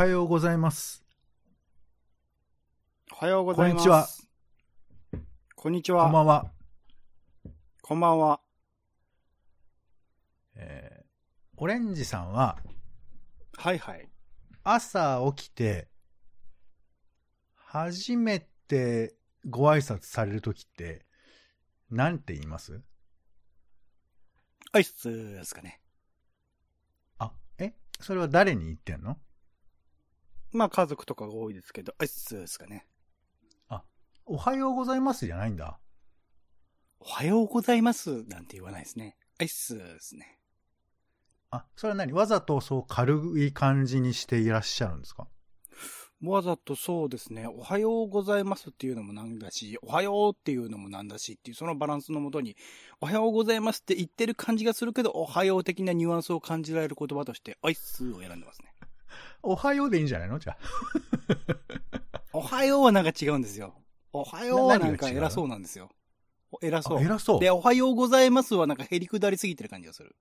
はようございます。おはようございます。こんにちは。こんにちは。こんばんは。こんばんは。えー、オレンジさんは、はいはい。朝起きて、初めてご挨拶されるときって、なんて言います？アイスですかね。あ、え？それは誰に言ってんの？まあ家族とかが多いですけど、アイスですかね。おはようございますじゃないんだ。おはようございますなんて言わないですね。アイスですね。あ、それは何？わざとそう軽い感じにしていらっしゃるんですか？わざとそうですね。おはようございますっていうのもなんだし、おはようっていうのもなんだしっていう、そのバランスのもとに、おはようございますって言ってる感じがするけど、おはよう的なニュアンスを感じられる言葉として、アイスを選んでますね。おはようでいいんじゃないの？じゃおはようはなんか違うんですよ。おはようはなんか偉そうなんですよ。お偉あ。そう。偉そう。で、おはようございますはなんか減り下りすぎてる感じがする。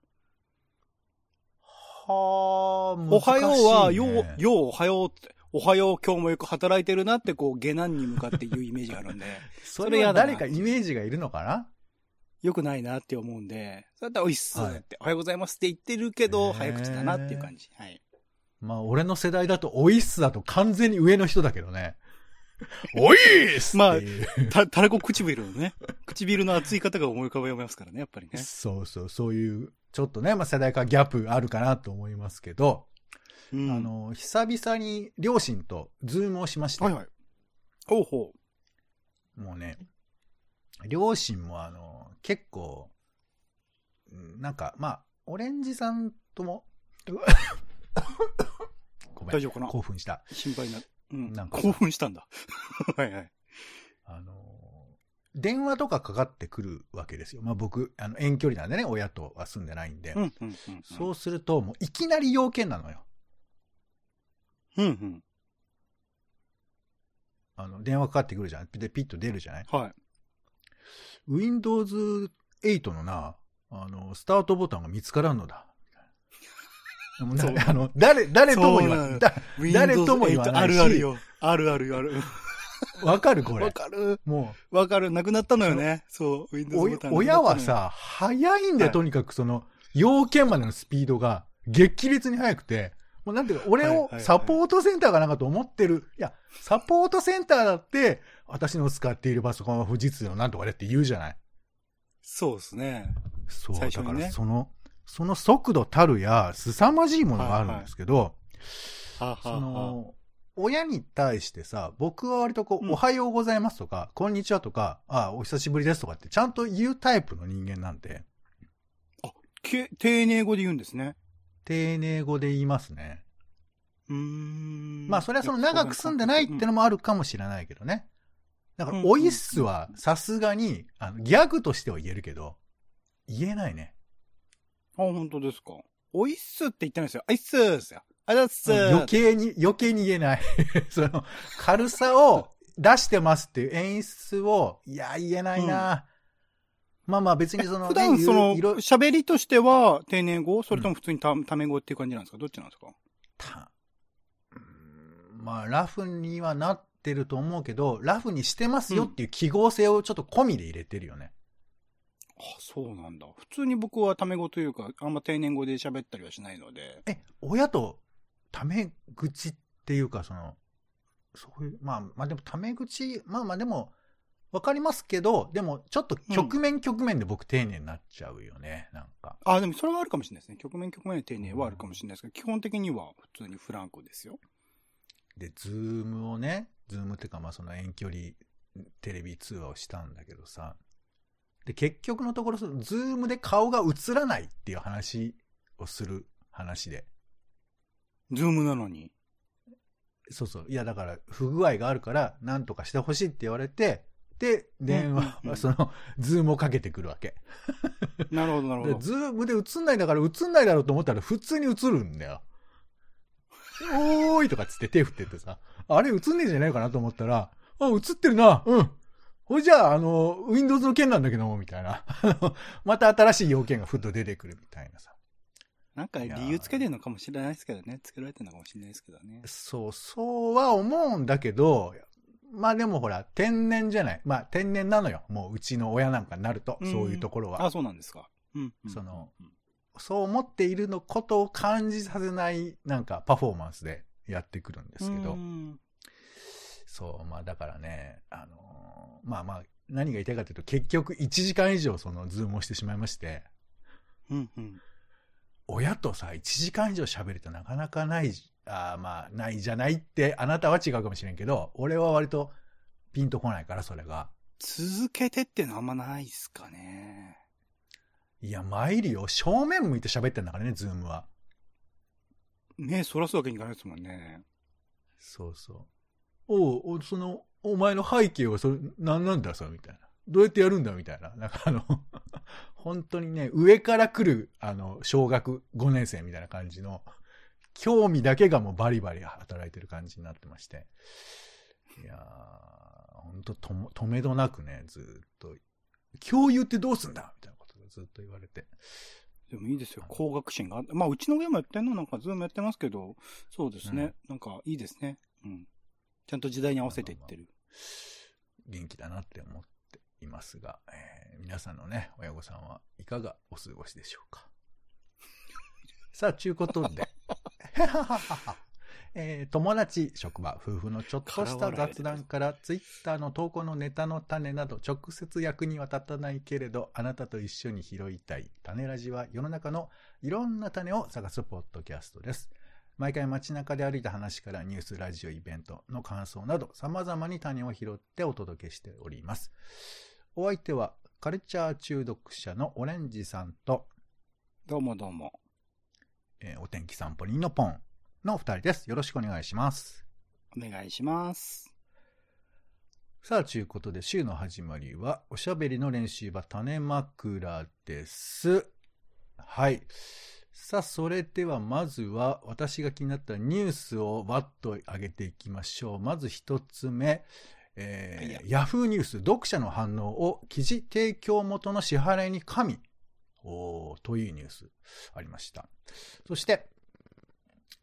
はあ、おはようは、よう、よようおはようって、おはよう今日もよく働いてるなってこう、下男に向かって言うイメージがあるんで、それは誰かイメージがいるのかな？よくないなって思うんで、そうやったらおいっすはいって、おはようございますって言ってるけど、早口だなっていう感じ。はい。まあ、俺の世代だと、おいっすだと完全に上の人だけどね。おいっすまあた、たらこ唇のね、唇の熱い方が思い浮かべますからね、やっぱりね。そうそう、そういう、ちょっとね、まあ世代間ギャップあるかなと思いますけど、うん。あ、の、久々に両親とズームをしました。はいはい。ほうほもうね、両親もあの、結構、うんなんか、まあ、オレンジさんとも、大丈夫かな？興奮した。心配な。うん。なんかさ興奮したんだ。はいはい。あの、電話とかかかってくるわけですよ。まあ僕、あの遠距離なんでね、親とは住んでないんで。うん、うん、うんうん。そうすると、もういきなり要件なのよ。うん、うん。あの、電話かかってくるじゃん。で、ピッと出るじゃない？はい。?Windows 8のな、あの、スタートボタンが見つからんのだ。うあの、誰、誰とも言わない。だ 誰とも言わないし Windows 8あるあるよ。あるあるある。わかるこわれ。かる。もわかる。なくなったのよね。そう。う、Windows おボタンなくなったのよ親は、さ、早いんだよ、はいとにかくその、要件までのスピードが激烈に速くて、もうなんていうか、俺をサポートセンターかなんかと思ってる。いや、サポートセンターだって、私の使っているパソコンは富士通のなんとかでって言うじゃない。そうですね。そう、ねからその、その速度たるや、凄まじいものがあるんですけど、はあ、そはあはの、親に対してさ、僕は割とこう、うんおはようございますとか、こんにちはとか、あお久しぶりですとかってちゃんと言うタイプの人間なんで、あ、け丁寧語で言うんですね。丁寧語で言いますね。うーん。まあ、それはその長く住んでないってのもあるかもしれないけどね。だからう、んおいっすはさすがに、あの、ギャグとしては言えるけど、言えないね。あ、本当ですか。おいっすって言ってないですよ。あいっすーですよ。あざっすー。余計に、余計に言えない。その、軽さを出してますっていう演出を、いや、言えないな、まあまあ別にその、普段ねその、喋りとしては丁寧語？それとも普通にた、ため語っていう感じなんですか？どっちなんですか？たまあ、ラフにはなってると思うけど、ラフにしてますよっていう記号性をちょっと込みで入れてるよね。あ、そうなんだ。普通に僕はため語というか、あんま丁寧語で喋ったりはしないので。え、親と、タメ口っていうか、その、そういう、まあ、まあでもタメ口、まあまあでも、わかりますけど、でも、ちょっと局面局面で僕丁寧になっちゃうよね、なんか。あ、でもそれはあるかもしれないですね。局面局面で丁寧はあるかもしれないですけど、基本的には普通にフランクですよ。で、 Zoomをね、 Zoomっていうか、まあその遠距離テレビ通話をしたんだけどさ、で、結局のところ、その Zoomで顔が映らないっていう話をする話で。 Zoomなのに？そうそう。いや、だから、不具合があるから、なんとかしてほしいって言われて、で、電話、うんうんうんその、ズームをかけてくるわけ。なるほど、なるほ、で、ど。ズームで映んないんだから映んないだろうと思ったら普通に映るんだよ。おーいとかつって手振ってってさ、あれ映んねえんじゃないかなと思ったら、あ、映ってるな、うん。ほいじゃあ、あの、Windows の件なんだけども、みたいな。また新しい要件がふっと出てくるみたいなさ。なんか理由つけてるのかもしれないですけどね。作られてるのかもしれないですけどね。そう、そうは思うんだけど、まあでもほら、天然じゃない。まあ天然なのよ。もううちの親なんかになると、うんそういうところは。あ、そうなんですか。うん。うんその、そう思っているのことを感じさせない、なんかパフォーマンスでやってくるんですけど。うんそう、まあだからね、あのーまあまあ、何が言いたいかというと、結局1時間以上そのズームをしてしまいまして、うんうん。親とさ、1時間以上喋るってなかなかない、あーまあ、ないじゃないって、あなたは違うかもしれんけど、俺は割とピンとこないから、それが。続けてってのはあんまないっすかね。いや、参りよ。正面向いて喋ってんだからね、ズームは。目そらすわけにいかないですもんね。そうそう。おうお、その、お前の背景はそれ、何なんださ、みたいな。どうやってやるんだみたいな。なんかあの、本当にね、上から来る、あの、小学5年生みたいな感じの、興味だけがもうバリバリ働いてる感じになってまして。いやー、本当とも、止めどなくね、ずーっと、共有ってどうすんだみたいなことがずっと言われて。でもいいですよ。高学心が。まあ、うちの親もやってんのなんかズームやってますけど、そうですね。なんかいいですね。うん。ちゃんと時代に合わせていってる。元気だなって思っていますが、えー皆さんのね、親御さんはいかがお過ごしでしょうか？さあ、ちゅうことで、えー友達、職場、夫婦のちょっとした雑談から、ツイッターの投稿のネタの種など、直接役には立たないけれど、あなたと一緒に拾いたい、種ラジは世の中のいろんな種を探すポッドキャストです。毎回街中で歩いた話からニュース、ラジオ、イベントの感想など様々に種を拾ってお届けしております。お相手はカルチャー中毒者のオレンジさんと、どうもどうも。えーお天気散歩人のポンの二人です。よろしくお願いします。お願いします。さあ、ということで週の始まりはおしゃべりの練習場種枕です。はい。さあ、それではまずは私が気になったニュースをわっと上げていきましょう。まず一つ目。えーヤフーニュース、読者の反応を記事提供元の支払いに加味。おーというニュースありました。そして、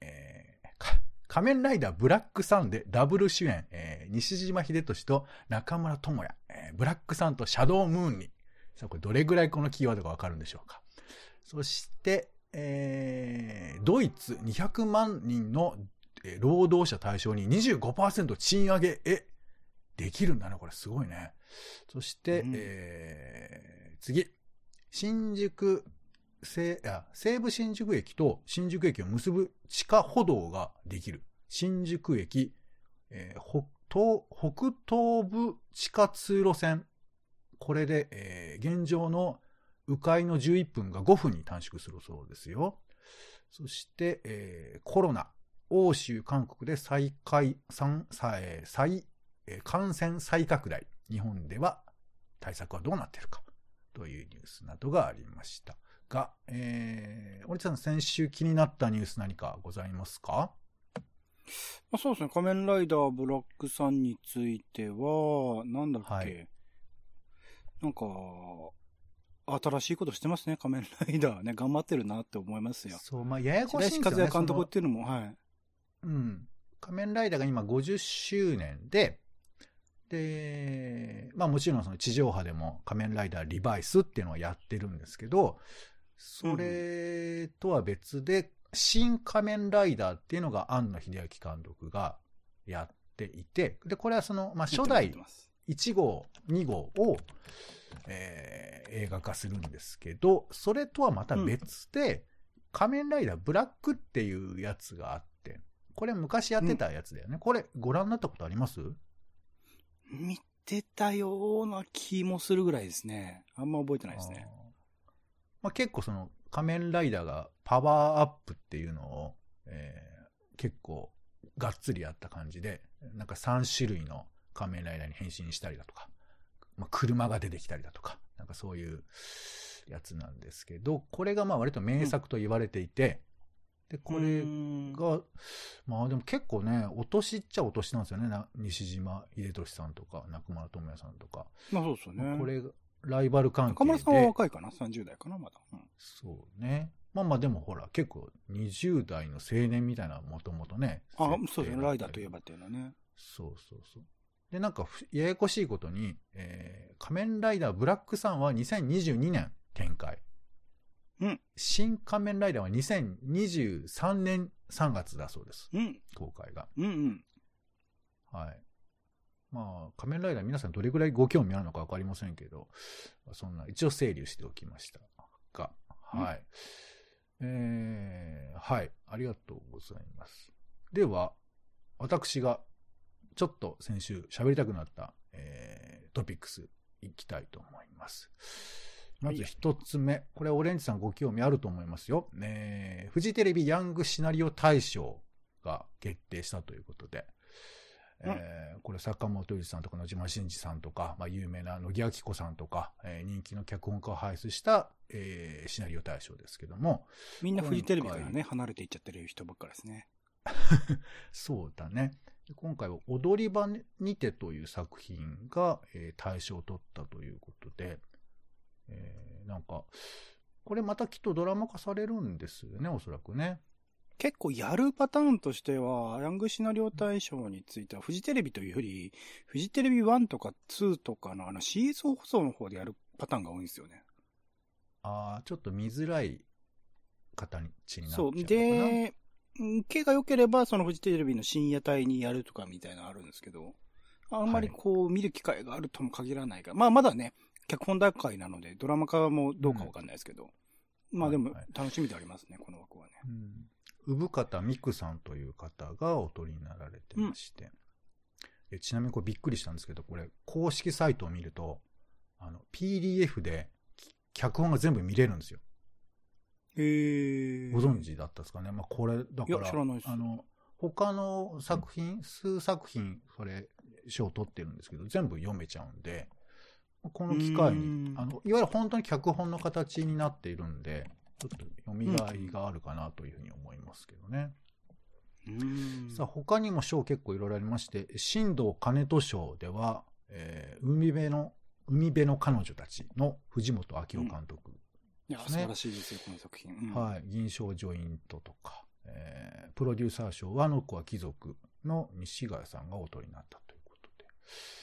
えーか仮面ライダーブラックサンでダブル主演、えー西島秀俊と中村智也、えーブラックサンとシャドームーンに。さあ、これどれぐらいこのキーワードがわかるんでしょうか。そして、えードイツ200万人のえー労働者対象に25%賃上げ、え、できるんだね、これすごいね。そして、うんえー次。新宿、西あ西武新宿駅と新宿駅を結ぶ地下歩道ができる。新宿駅、えー北東、北東部地下通路線。これで、えー現状の迂回の11分が5分に短縮するそうですよ。そして、えーコロナ、欧州、韓国で再開、再、再、感染再拡大。日本では対策はどうなっているかというニュースなどがありました。が、えー、森さん、先週気になったニュース何かございますか？まあ、そうですね。仮面ライダーブラックさんについては、なんだっけ。はいなんか、新しいことしてますね、仮面ライダーね。頑張ってるなって思いますよ。そう、まあ、ややこしいですよね。和也監督っていうのも、はい。うん。仮面ライダーが今50周年で、で、まあもちろんその地上波でも仮面ライダーリバイスっていうのをやってるんですけど、それとは別で、新仮面ライダーっていうのが庵野秀明監督がやっていて、で、これはその、まあ初代見てます1号、2号を、えー映画化するんですけど、それとはまた別で、仮面ライダーブラックっていうやつがあって、これ昔やってたやつだよね。これご覧になったことあります？見てたような気もするぐらいですね。あんま覚えてないですね。あーまあ、結構その仮面ライダーがパワーアップっていうのを、えー結構がっつりやった感じで、なんか3種類の仮面ライダーに変身したりだとか、まあ、車が出てきたりだとか、なんかそういうやつなんですけど、これがまあ割と名作と言われていて、で、これが、まあでも結構ね、お年っちゃお年なんですよね。な西島秀俊さんとか、中村智也さんとか。まあそうですよね。これが、ライバル関係で。中村さんは若いかな ?30 代かな？まだ。うんそうね。まあまあでもほら、結構20代の青年みたいなもともとね。あ、そうですね。ライダーといえばっていうのはね。そうそうそう。で、なんかふ、ややこしいことに、えー、仮面ライダーブラックサンは2022年展開。うん。新仮面ライダーは2023年3月だそうです。うん。公開が。うんうん。はい。まあ、仮面ライダー皆さんどれぐらいご興味あるのかわかりませんけど、そんな、一応整理しておきましたが、はい。えー、はい。ありがとうございます。では、私が、ちょっと先週喋りたくなった、えー、トピックスいきたいと思います。まず一つ目。これオレンジさんご興味あると思いますよ。えー、フジテレビヤングシナリオ大賞が決定したということで、うんえーこれ坂本龍二さんとか野島真司さんとか、まあ、有名な野木明子さんとか、えー人気の脚本家を輩出した、えーシナリオ大賞ですけども、みんなフジテレビからね、離れていっちゃってる人ばっかりですね。そうだね。で今回は踊り場にてという作品が、えー大賞を取ったということで、えーなんか、これまたきっとドラマ化されるんですよね、おそらくね。結構やるパターンとしては、ヤングシナリオ大賞については、フジテレビというより、フジテレビ1とか2とかのあの CS 放送の方でやるパターンが多いんですよね。ああ、ちょっと見づらい形になっちゃそうかな。で、うん毛が良ければ、そのフジテレビの深夜帯にやるとかみたいなのあるんですけど、あんまりこう見る機会があるとも限らないから、まあまだね、脚本段階なので、ドラマ化もどうかわかんないですけど、まあでも楽しみでありますね、この枠はね。うん産方美久さんという方がお取りになられてまして、えちなみにこれびっくりしたんですけど、これ公式サイトを見ると、あの、PDF で脚本が全部見れるんですよ。へー。ご存知だったですかね？まあ、これ、だから、知らあの、他の作品、数作品、それ、賞を取ってるんですけど、全部読めちゃうんで、この機会うに、ん。あの、いわゆる本当に脚本の形になっているんで、ちょっと読みがいがあるかなというふうに思いますけどね。さあ、他にも賞結構いろいろありまして、新藤兼人賞では、えー海辺の、海辺の彼女たちの藤本明夫監督、いや、ね。素晴らしいですよ、この作品。うん。はい、銀賞ジョイントとか、えープロデューサー賞はあの子は貴族の西ヶ谷さんがお取りになったということで、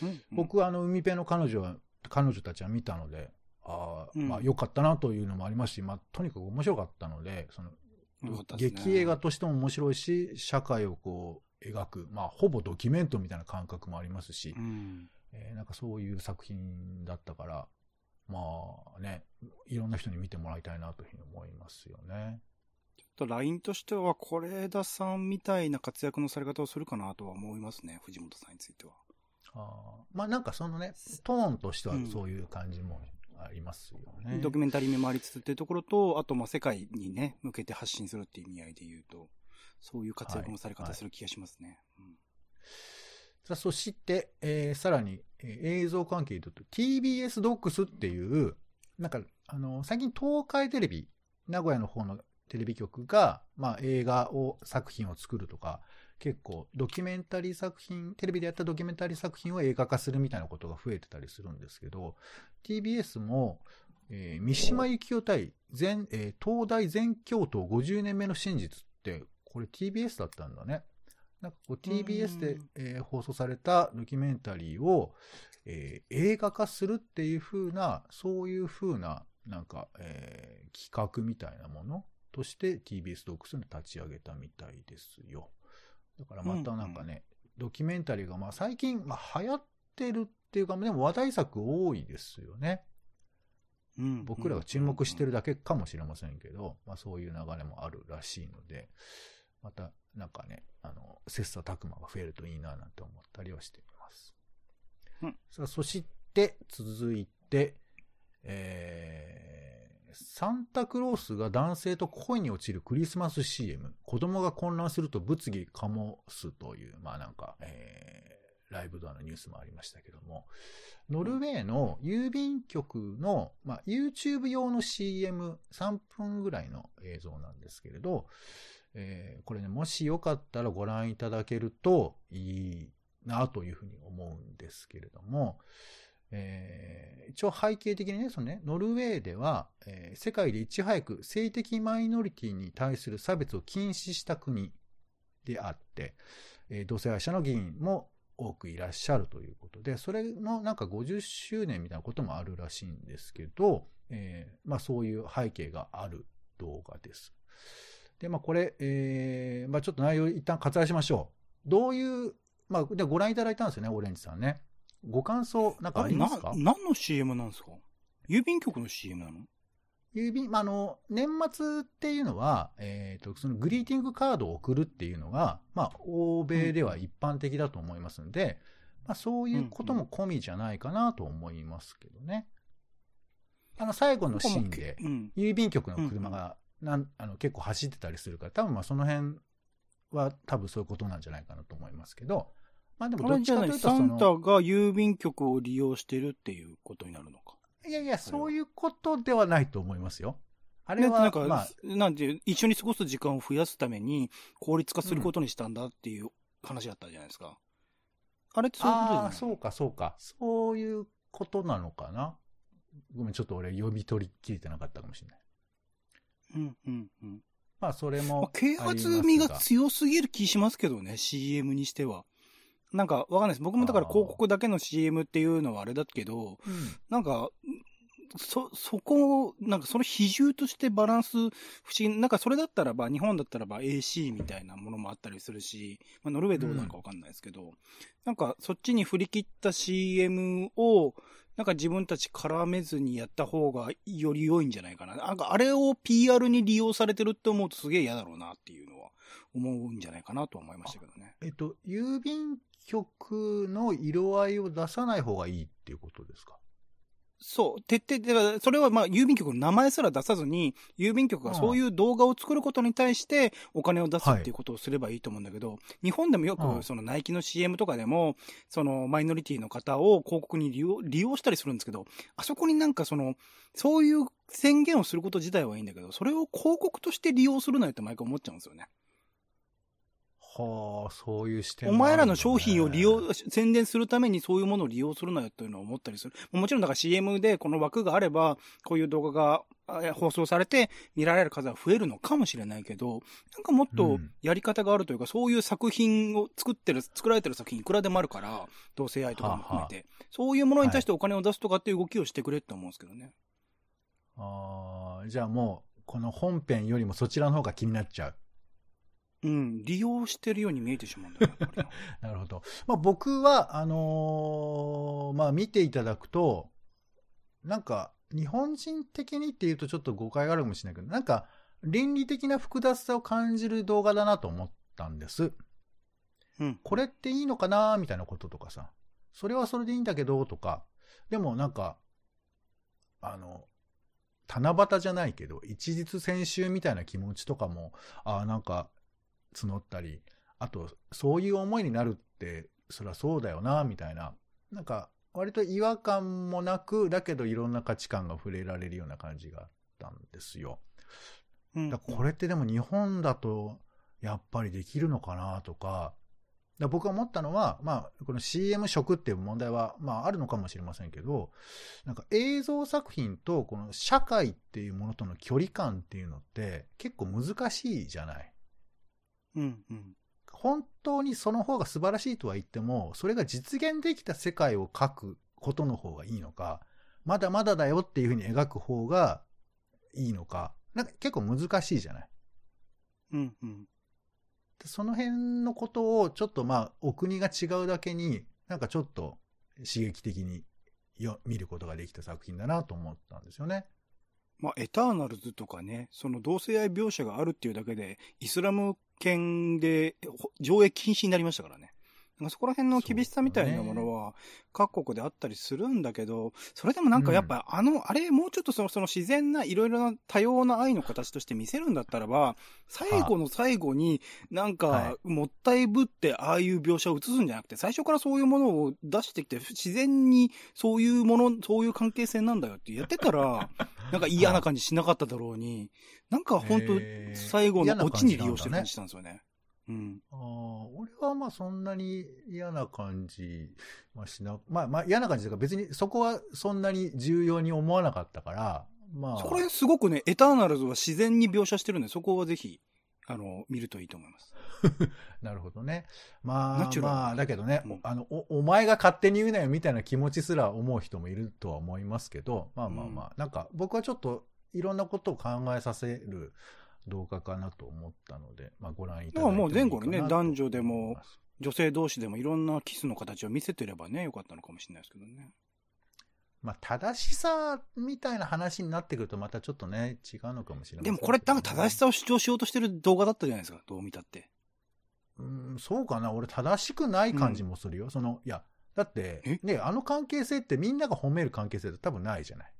うんうん。僕はあの海辺の彼女は、彼女たちは見たので、ああ、うん。まあ良かったなというのもありますし、まあとにかく面白かったので、その、ね。劇映画としても面白いし、社会をこう描く、まあほぼドキュメントみたいな感覚もありますしう、ん。えーなんかそういう作品だったから、まあね、いろんな人に見てもらいたいなというふうに思いますよね。ちょっとラインとしては、是枝さんみたいな活躍のされ方をするかなとは思いますね、藤本さんについては。あーまあなんかそのね、トーンとしてはそういう感じもありますよね。ドキュメンタリー味もありつつっていうところと、あと、まあ、世界にね、向けて発信するっていう意味合いで言うと、そういう活躍のされ方する気がしますね。うんさあそして、えーさらに、えー映像関係で言うと TBS ドックスっていう、なんか、あの、最近東海テレビ、名古屋の方のテレビ局が、まあ映画を、作品を作るとか、結構ドキュメンタリー作品、テレビでやったドキュメンタリー作品を映画化するみたいなことが増えてたりするんですけど、TBS も、えー三島由紀夫対全、えー東大全教頭50年目の真実って、これ TBS だったんだね。なんかこう TBS でうん、えー放送されたドキュメンタリーを、えー映画化するっていう風な、そういう風な、なんか、えー企画みたいなものとして TBS ドックスに立ち上げたみたいですよ。だからまたなんかね、ドキュメンタリーがまあ最近、まあ流行ってるっていうか、でも話題作多いですよね。うん僕らが注目してるだけかもしれませんけど、まあそういう流れもあるらしいので、またなんかね、あの、切磋琢磨が増えるといいななんて思ったりはしています。うん。さあ、そして続いて、えー、サンタクロースが男性と恋に落ちるクリスマス CM、子供が混乱すると物議醸すという、まあなんか、えー、ライブドアのニュースもありましたけども、ノルウェーの郵便局の、まあ、YouTube 用の CM3 分ぐらいの映像なんですけれど、えーこれね、もしよかったらご覧いただけるといいなというふうに思うんですけれども、えー、一応背景的にね、そのね、ノルウェーでは、えー、世界でいち早く性的マイノリティに対する差別を禁止した国であって、えー、同性愛者の議員も多くいらっしゃるということで、それのなんか50周年みたいなこともあるらしいんですけど、え、まあそういう背景がある動画です。で、まあこれ、えー、まあちょっと内容一旦割愛しましょう。どういう、まあでご覧いただいたんですよね、オレンジさんね。ご感想なんかありますか？何の CM なんですか？郵便局の CM なの？郵便、まあ、あの、年末っていうのは、えっ、ー、と、そのグリーティングカードを送るっていうのが、まあ、欧米では一般的だと思いますんで、うん、まあ、そういうことも込みじゃないかなと思いますけどね。あの、最後のシーンで、郵便局の車が、なん、あの、結構走ってたりするから、多分まあ、その辺は多分そういうことなんじゃないかなと思いますけど、まあでもどっちかというとサンタが郵便局を利用してるっていうことになるのか。いやいや、そういうことではないと思いますよ。あれは、なんか、まあ、なんていう、一緒に過ごす時間を増やすために効率化することにしたんだっていう話だったじゃないですか。うん、あれってそういうことじゃないああ、そうか、そうか。そういうことなのかな？ごめん、ちょっと俺読み取りきれてなかったかもしれない。うんうんうん。まあ、それも啓発味が強すぎる気しますけどね、CM にしては。なんかわかんないです。僕もだから広告だけの CM っていうのはあれだけど、うん、なんか、そ、そこを、なんかその比重としてバランス不思議、なんかそれだったらば、日本だったらば AC みたいなものもあったりするし、まあ、ノルウェーどうなのかわかんないですけど、うん、なんかそっちに振り切った CM を、なんか自分たち絡めずにやった方がより良いんじゃないかな。なんかあれを PR に利用されてるって思うとすげえ嫌だろうなっていうのは思うんじゃないかなと思いましたけどね。えっと、郵便局の色合いを出さない方がいいっていうことですか？そう。徹底、だから、それはまあ、郵便局の名前すら出さずに、郵便局がそういう動画を作ることに対して、お金を出すっていうことをすればいいと思うんだけど、はい、日本でもよく、そのナイキの CM とかでも、そのマイノリティの方を広告に利用、利用したりするんですけど、あそこになんかその、そういう宣言をすること自体はいいんだけど、それを広告として利用するなよって毎回思っちゃうんですよね。はあ、そういう視点、ね、お前らの商品を利用、宣伝するためにそういうものを利用するなよっていうのを思ったりする。もちろんだから CM でこの枠があれば、こういう動画が放送されて見られる数は増えるのかもしれないけど、なんかもっとやり方があるというか、うん、そういう作品を作ってる、作られてる作品いくらでもあるから、同性愛とかも含めて、はあはあ、そういうものに対してお金を出すとかっていう動きをしてくれって思うんですけどね。はい、ああ、じゃあもう、この本編よりもそちらの方が気になっちゃう。うん、利用してるように見えてしまうんだよ、ね、なるほど。まあ僕は、あのー、まあ見ていただくと、なんか、日本人的にっていうとちょっと誤解があるかもしれないけど、なんか、倫理的な複雑さを感じる動画だなと思ったんです。うん。これっていいのかなみたいなこととかさ。それはそれでいいんだけど、とか。でもなんか、あの、七夕じゃないけど、一日先週みたいな気持ちとかも、ああ、なんか、募ったり、あと、そういう思いになるって、そりゃそうだよな、みたいな。なんか、割と違和感もなく、だけどいろんな価値観が触れられるような感じがあったんですよ。うん、だこれってでも日本だと、やっぱりできるのかなとか、だ僕が思ったのは、まあ、この CM 色っていう問題は、まあ、あるのかもしれませんけど、なんか映像作品とこの社会っていうものとの距離感っていうのって結構難しいじゃない。うんうん。本当にその方が素晴らしいとは言っても、それが実現できた世界を描くことの方がいいのか、まだまだだよっていうふうに描く方がいいのか、なんか結構難しいじゃない。うんうん。その辺のことをちょっとまあ、お国が違うだけに、なんかちょっと刺激的によ見ることができた作品だなと思ったんですよね。まあ、エターナルズとかね、その同性愛描写があるっていうだけで、イスラム圏で上映禁止になりましたからね。そこら辺の厳しさみたいなものは各国であったりするんだけど、それでもなんかやっぱあの、あれもうちょっとそのその自然ないろいろな多様な愛の形として見せるんだったらば、最後の最後になんかもったいぶってああいう描写を映すんじゃなくて、最初からそういうものを出してきて自然にそういうもの、そういう関係性なんだよってやってたら、なんか嫌な感じしなかっただろうに、なんか本当最後のオチに利用してる感じしたんですよね。うん。ああ、俺はまあそんなに嫌な感じはしな、まあまあ嫌な感じというか別にそこはそんなに重要に思わなかったから、まあ。そこら辺すごくね、エターナルズは自然に描写してるんで、そこはぜひ、あの、見るといいと思います。なるほどね。まあまあ、だけどね、うんあのお、お前が勝手に言うなよみたいな気持ちすら思う人もいるとは思いますけど、まあまあまあ、なんか僕はちょっといろんなことを考えさせる動画かなと思ったので、まあご覧いただいてまあもう前後にね男女でも女性同士でもいろんなキスの形を見せてればね、よかったのかもしれないですけどね。まあ、正しさみたいな話になってくるとまたちょっとね、違うのかもしれないでもこれなんか正しさを主張しようとしてる動画だったじゃないですか、どう見たって。うん、そうかな俺正しくない感じもするよ。その、いや、だってえ、ね、あの関係性ってみんなが褒める関係性って多分ないじゃない。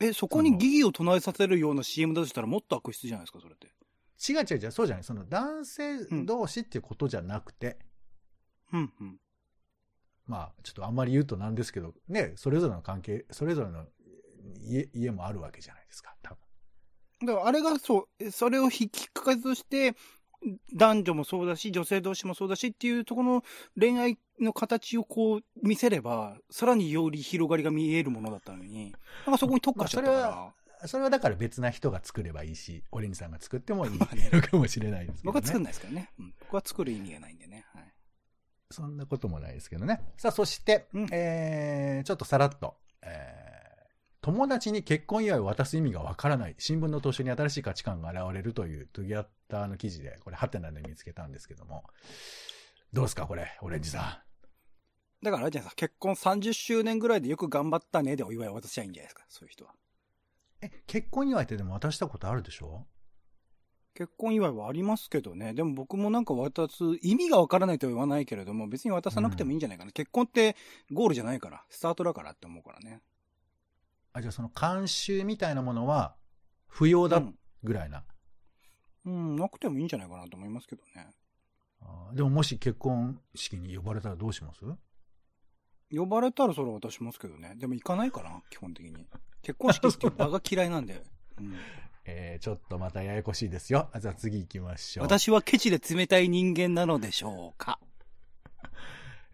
え、そこに疑義を唱えさせるような CM だとしたらもっと悪質じゃないですか、それって。違う違う違う、そうじゃない。その男性同士っていうことじゃなくて、うんうん。まあ、ちょっとあんまり言うとなんですけど、ね、それぞれの関係、それぞれの家、家もあるわけじゃないですか、多分。だからあれがそう、それをきっかけとして、男女もそうだし、女性同士もそうだしっていうところの恋愛の形をこう見せれば、さらにより広がりが見えるものだったのに、なんかそこに特化しちゃったから、まあそれはだから別な人が作ればいいし、オレンジさんが作ってもいいのかもしれないですけど、ね。僕は作んないですからね。うん、僕は作る意味がないんでね。はい。そんなこともないですけどね。さあ、そして、うんえー、ちょっとさらっと、えー、友達に結婚祝いを渡す意味がわからない。新聞の投書に新しい価値観が現れるというトゥギャッターの記事で、これ、ハテナで見つけたんですけども。どうですか、これ、オレンジさだからあれじゃないですか、結婚30周年ぐらいでよく頑張ったねでお祝いを渡しちゃいいんじゃないですか、そういう人は。ん。え、結婚祝いってでも渡したことあるでしょ？結婚祝いはありますけどね。でも僕もなんか渡す、意味がわからないとは言わないけれども、別に渡さなくてもいいんじゃないかな。結婚ってゴールじゃないから、スタートだからって思うからね。あ、じゃあその慣習みたいなものは、不要だうんぐらいな。うん、なくてもいいんじゃないかなと思いますけどね。あーでももし結婚式に呼ばれたらどうします？呼ばれたらそれは渡しますけどね。でも行かないかな、基本的に。結婚式って場が嫌いなんで。うん、えー、ちょっとまたややこしいですよ。じゃあ次行きましょう。私はケチで冷たい人間なのでしょうか。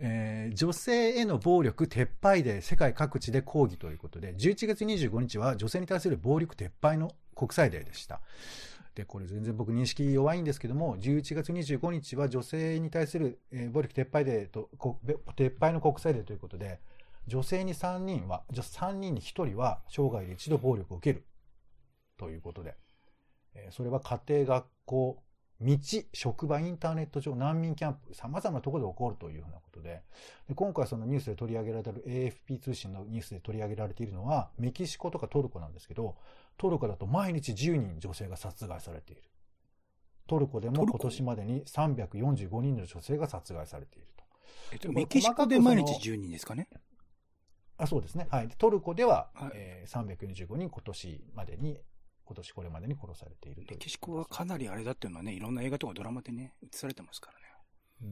えー女性への暴力撤廃で世界各地で抗議ということで、11月25日は女性に対する暴力撤廃の国際デーでした。で、これ全然僕認識弱いんですけども、11月25日は女性に対する、えー暴力撤廃デーと、撤廃の国際デーということで、女性に3人は、じゃ3人に1人は生涯で一度暴力を受けるということで、えーそれは家庭、学校、道、職場、インターネット上、難民キャンプ、様々なところで起こるというふうなことで、で今回そのニュースで取り上げられている AFP 通信のニュースで取り上げられているのは、メキシコとかトルコなんですけど、トルコだと毎日10人女性が殺害されている。トルコでも今年までに345人の女性が殺害されていると。えっと、メキシコで毎日10人ですかね？あそうですね。はい。でトルコでは、はいえー345人今年までに、今年これまでに殺されているという。メキシコはかなりあれだっていうのはね、いろんな映画とかドラマでね、映されてますからね。うー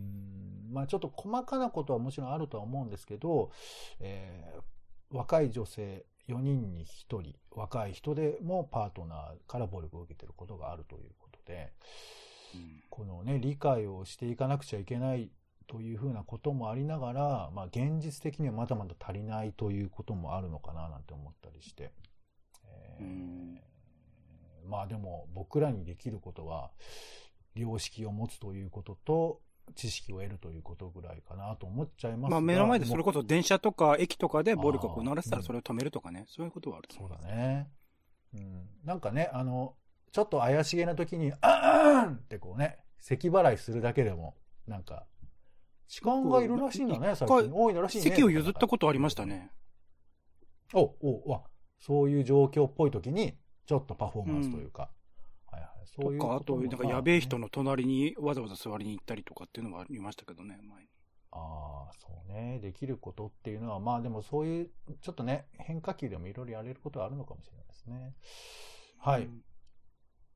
んまあちょっと細かなことはもちろんあるとは思うんですけど、えー若い女性4人に1人、若い人でもパートナーから暴力を受けていることがあるということで、うんこのね、理解をしていかなくちゃいけないというふうなこともありながら、まあ現実的にはまだまだ足りないということもあるのかななんて思ったりして。えーうんまあでも僕らにできることは、良識を持つということと、知識を得るということぐらいかなと思っちゃいますがまあ目の前でそれもこそ電車とか駅とかで暴力を行われてたらそれを止めるとかね、そういうことはあるとそう思います。だね。うん。なんかね、あの、ちょっと怪しげな時に、あーんってこうね、咳払いするだけでも、なんか、痴漢がいるらしいんだね、最近。多いのらしいね。席を譲ったことありましたね。お、お、わ、そういう状況っぽい時に、ちょっとパフォーマンスというか。はいはい。そういうとか、あ、こともなんかやべえ人の隣にわざわざ座りに行ったりとかっていうのもありましたけどね、前に。ああ、そうね。できることっていうのは、まあでもそういう、ちょっとね、変化球でもいろいろやれることはあるのかもしれないですね。はい。うん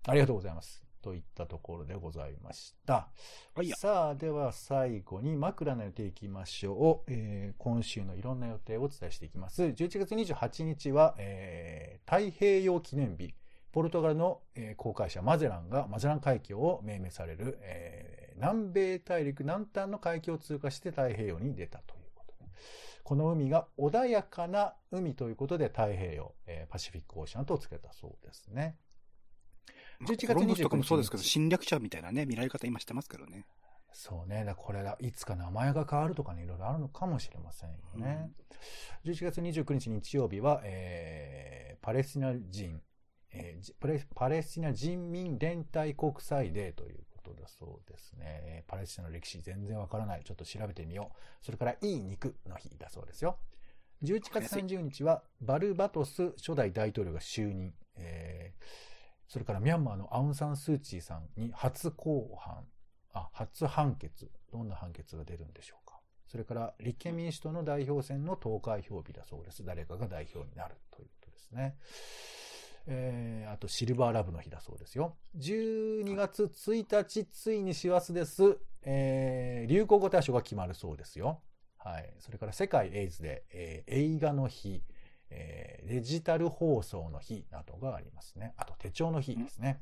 ありがとうございます。といったところでございました。はいや。さあ、では最後に枕の予定いきましょう。えー今週のいろんな予定をお伝えしていきます。11月28日は、えー太平洋記念日。ポルトガルの、えー航海者マゼランがマゼラン海峡を命名される、えー南米大陸南端の海峡を通過して太平洋に出たということでこの海が穏やかな海ということで太平洋、えーパシフィックオーシャンとつけたそうですね。11月コロンブスとかもそうですけど、日侵略者みたいなね、見られ方今してますけどね。そうね。だこれがいつか名前が変わるとかね、いろいろあるのかもしれませんよね。11月29日日曜日は、えーパレスチナ人、えーじパレパレスチナ人民連帯国際デーということだそうですね。えーパレスチナの歴史全然わからない。ちょっと調べてみよう。それから、いい肉の日だそうですよ。11月30日は、バルバトス初代大統領が就任。えーそれからミャンマーのアウン・サン・スー・チーさんに初公判、あ、初判決。どんな判決が出るんでしょうか。それから、立憲民主党の代表選の投開票日だそうです。誰かが代表になるということですね。えー、あと、シルバーラブの日だそうですよ。12月1日、ついに師走です。えー、流行語大賞が決まるそうですよ。はい。それから、世界エイズで、えー映画の日、えーデジタル放送の日などがありますね。あと、手帳の日ですね。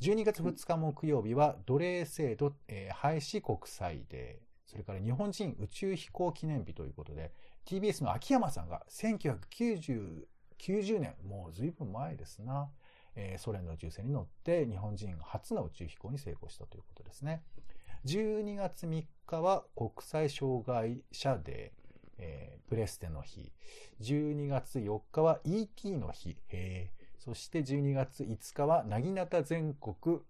12月2日木曜日は奴隷制度、えー廃止国際デー。それから日本人宇宙飛行記念日ということで、TBS の秋山さんが1990 90年、もう随分前ですな、えーソ連の宇宙船に乗って日本人初の宇宙飛行に成功したということですね。12月3日は国際障害者デー。えープレステの日。12月4日は ET の日。へーそして12月5日は、なぎなた全国、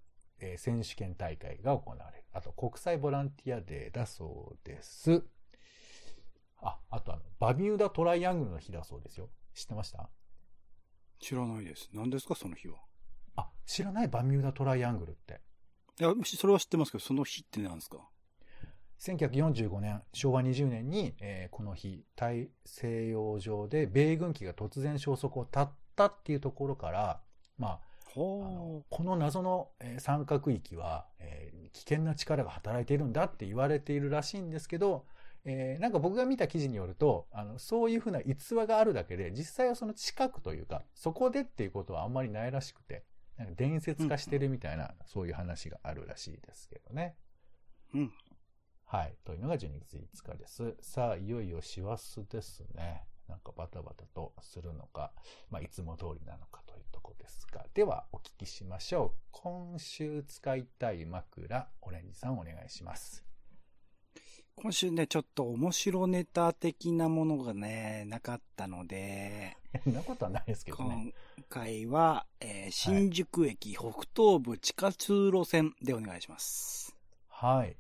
えー選手権大会が行われる。あと、国際ボランティアデーだそうです。あ、あとあの、バミューダトライアングルの日だそうですよ。知ってました？知らないです。何ですか、その日は？あ、知らない？バミューダトライアングルって。いや、それは知ってますけど、その日って何ですか？1945年、昭和20年に、えーこの日、大西洋上で米軍機が突然消息を絶ったっていうところから、まあ、あのはこの謎のえー三角域は、えー危険な力が働いているんだって言われているらしいんですけど、えーなんか僕が見た記事によると、あの、そういうふうな逸話があるだけで、実際はその近くというか、そこでっていうことはあんまりないらしくて、なんか伝説化してるみたいな、そういう話があるらしいですけどね。うん。はい。というのが12月5日です。さあ、いよいよ師走ですね。なんかバタバタとするのか、まあ、いつも通りなのかというところですが。では、お聞きしましょう。今週使いたい枕、オレンジさんお願いします。今週ね、ちょっと面白ネタ的なものがね、なかったので、なことはないですけどね。今回は、えー新宿駅北東部地下通路線でお願いします。はい。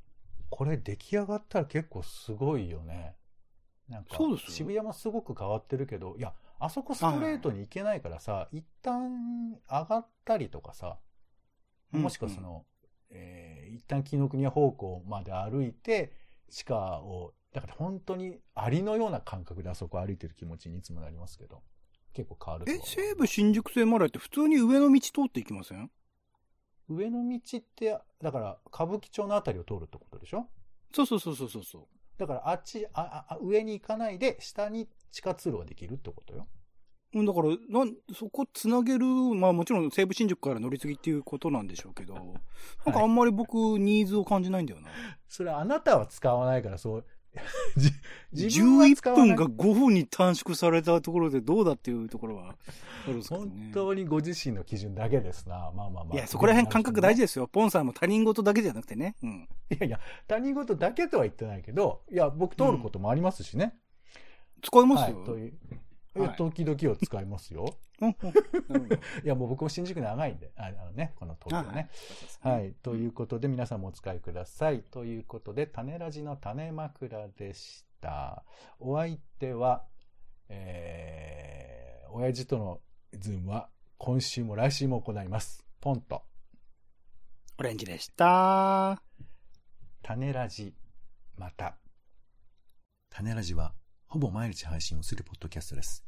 これ出来上がったら結構すごいよね。なんかそうですよ。渋谷もすごく変わってるけど、いや、あそこストレートに行けないからさ、一旦上がったりとかさ、もしくはその、えー一旦紀ノ国屋方向まで歩いて、地下を、だから本当にアリのような感覚であそこ歩いてる気持ちにいつもなりますけど、結構変わるえ西武新宿線までって普通に上の道通っていきません？上の道って、だから歌舞伎町のあたりを通るってことでしょ？そうそうそうそうそうそう。だからあっちああ、上に行かないで、下に地下通路ができるってことよ。うんだから、なん、そこつなげる、まあもちろん西武新宿から乗り継ぎっていうことなんでしょうけど、なんかあんまり僕、ニーズを感じないんだよな。それはあなたは使わないから、そう、11使わない分が5分に短縮されたところでどうだっていうところはね。本当にご自身の基準だけですな。まあまあまあ。いや、そこら辺感覚大事でですよ。ポンさんも他人事だけじゃなくてね。うん。す。いやいや、他人事だけとは言ってないけど、いや、僕通ることもありますしね。使いますよ。はい。という。時々は使いますよ。いや、もう僕も新宿長いんで、ああのね、この東京ね。ははい。ということで、皆さんもお使いください。ということで、種ラジの種枕でした。お相手は、えー、親父とのズームは、今週も来週も行います。ポンと、オレンジでした。種ラジ、また。種ラジは、ほぼ毎日配信をするポッドキャストです。